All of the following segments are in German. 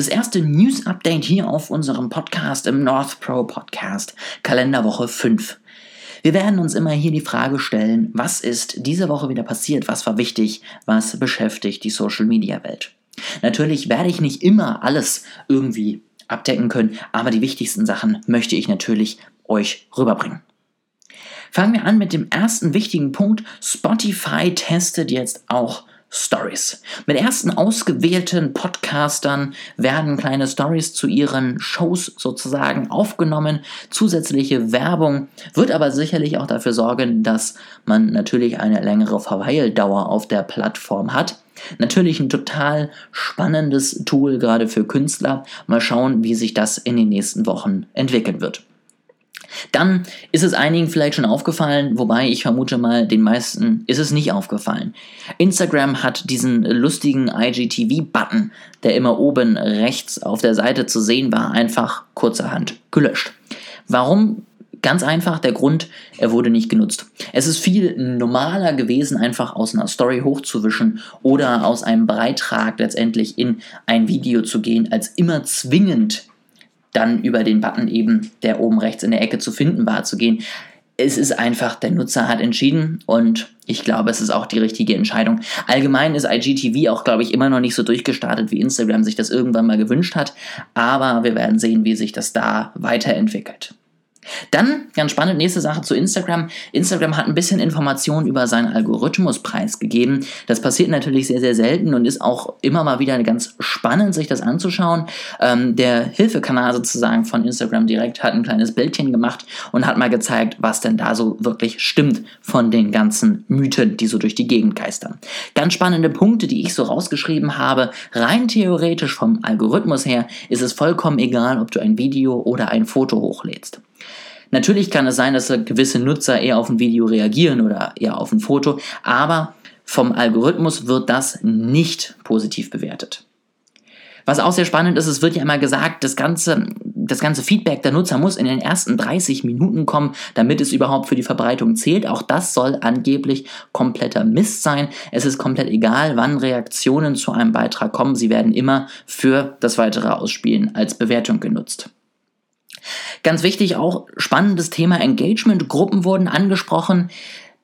Das erste News-Update hier auf unserem Podcast im North Pro Podcast, Kalenderwoche 5. Wir werden uns immer hier die Frage stellen, was ist diese Woche wieder passiert, was war wichtig, was beschäftigt die Social-Media-Welt. Natürlich werde ich nicht immer alles irgendwie abdecken können, aber die wichtigsten Sachen möchte ich natürlich euch rüberbringen. Fangen wir an mit dem ersten wichtigen Punkt. Spotify testet jetzt auch Stories. Mit ersten ausgewählten Podcastern werden kleine Stories zu ihren Shows sozusagen aufgenommen. Zusätzliche Werbung wird aber sicherlich auch dafür sorgen, dass man natürlich eine längere Verweildauer auf der Plattform hat. Natürlich ein total spannendes Tool gerade für Künstler. Mal schauen, wie sich das in den nächsten Wochen entwickeln wird. Dann ist es einigen vielleicht schon aufgefallen, wobei ich vermute mal, den meisten ist es nicht aufgefallen. Instagram hat diesen lustigen IGTV-Button, der immer oben rechts auf der Seite zu sehen war, einfach kurzerhand gelöscht. Warum? Ganz einfach der Grund, er wurde nicht genutzt. Es ist viel normaler gewesen, einfach aus einer Story hochzuwischen oder aus einem Beitrag letztendlich in ein Video zu gehen, als immer zwingend dann über den Button eben, der oben rechts in der Ecke zu finden war, zu gehen. Es ist einfach, der Nutzer hat entschieden und ich glaube, es ist auch die richtige Entscheidung. Allgemein ist IGTV auch, glaube ich, immer noch nicht so durchgestartet, wie Instagram sich das irgendwann mal gewünscht hat. Aber wir werden sehen, wie sich das da weiterentwickelt. Dann, ganz spannend, nächste Sache zu Instagram. Instagram hat ein bisschen Informationen über seinen Algorithmus preisgegeben. Das passiert natürlich sehr, sehr selten und ist auch immer mal wieder ganz spannend, sich das anzuschauen. Ähm, der Hilfekanal sozusagen von Instagram direkt hat ein kleines Bildchen gemacht und hat mal gezeigt, was denn da so wirklich stimmt von den ganzen Mythen, die so durch die Gegend geistern. Ganz spannende Punkte, die ich so rausgeschrieben habe. Rein theoretisch vom Algorithmus her ist es vollkommen egal, ob du ein Video oder ein Foto hochlädst. Natürlich kann es sein, dass gewisse Nutzer eher auf ein Video reagieren oder eher auf ein Foto, aber vom Algorithmus wird das nicht positiv bewertet. Was auch sehr spannend ist, es wird ja immer gesagt, das ganze, das ganze Feedback der Nutzer muss in den ersten 30 Minuten kommen, damit es überhaupt für die Verbreitung zählt. Auch das soll angeblich kompletter Mist sein. Es ist komplett egal, wann Reaktionen zu einem Beitrag kommen. Sie werden immer für das weitere Ausspielen als Bewertung genutzt. Ganz wichtig auch, spannendes Thema Engagement. Gruppen wurden angesprochen.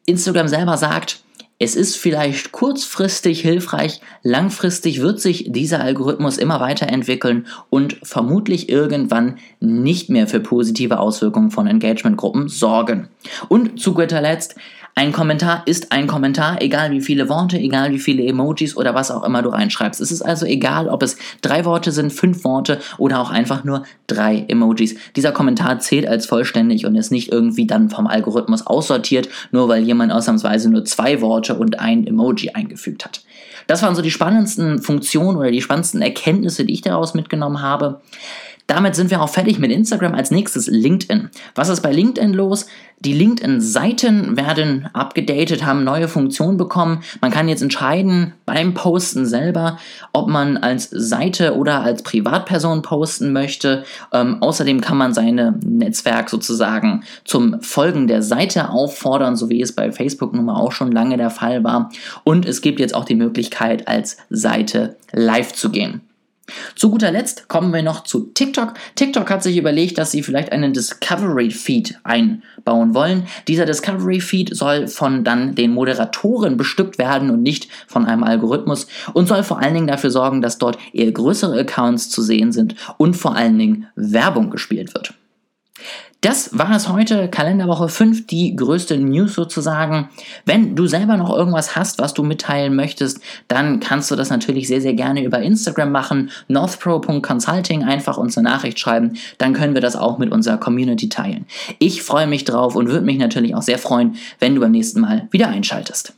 Instagram selber sagt, es ist vielleicht kurzfristig hilfreich, langfristig wird sich dieser Algorithmus immer weiterentwickeln und vermutlich irgendwann nicht mehr für positive Auswirkungen von Engagementgruppen sorgen. Und zu guter Letzt, ein Kommentar ist ein Kommentar, egal wie viele Worte, egal wie viele Emojis oder was auch immer du reinschreibst. Es ist also egal, ob es drei Worte sind, fünf Worte oder auch einfach nur drei Emojis. Dieser Kommentar zählt als vollständig und ist nicht irgendwie dann vom Algorithmus aussortiert, nur weil jemand ausnahmsweise nur zwei Worte und ein Emoji eingefügt hat. Das waren so die spannendsten Funktionen oder die spannendsten Erkenntnisse, die ich daraus mitgenommen habe. Damit sind wir auch fertig mit Instagram. Als nächstes LinkedIn. Was ist bei LinkedIn los? Die LinkedIn-Seiten werden abgedatet, haben neue Funktionen bekommen. Man kann jetzt entscheiden beim Posten selber, ob man als Seite oder als Privatperson posten möchte. Ähm, außerdem kann man seine Netzwerk sozusagen zum Folgen der Seite auffordern, so wie es bei Facebook nun mal auch schon lange der Fall war. Und es gibt jetzt auch die Möglichkeit, als Seite live zu gehen. Zu guter Letzt kommen wir noch zu TikTok. TikTok hat sich überlegt, dass sie vielleicht einen Discovery Feed einbauen wollen. Dieser Discovery Feed soll von dann den Moderatoren bestückt werden und nicht von einem Algorithmus und soll vor allen Dingen dafür sorgen, dass dort eher größere Accounts zu sehen sind und vor allen Dingen Werbung gespielt wird. Das war es heute, Kalenderwoche 5, die größte News sozusagen. Wenn du selber noch irgendwas hast, was du mitteilen möchtest, dann kannst du das natürlich sehr, sehr gerne über Instagram machen. northpro.consulting einfach uns eine Nachricht schreiben, dann können wir das auch mit unserer Community teilen. Ich freue mich drauf und würde mich natürlich auch sehr freuen, wenn du beim nächsten Mal wieder einschaltest.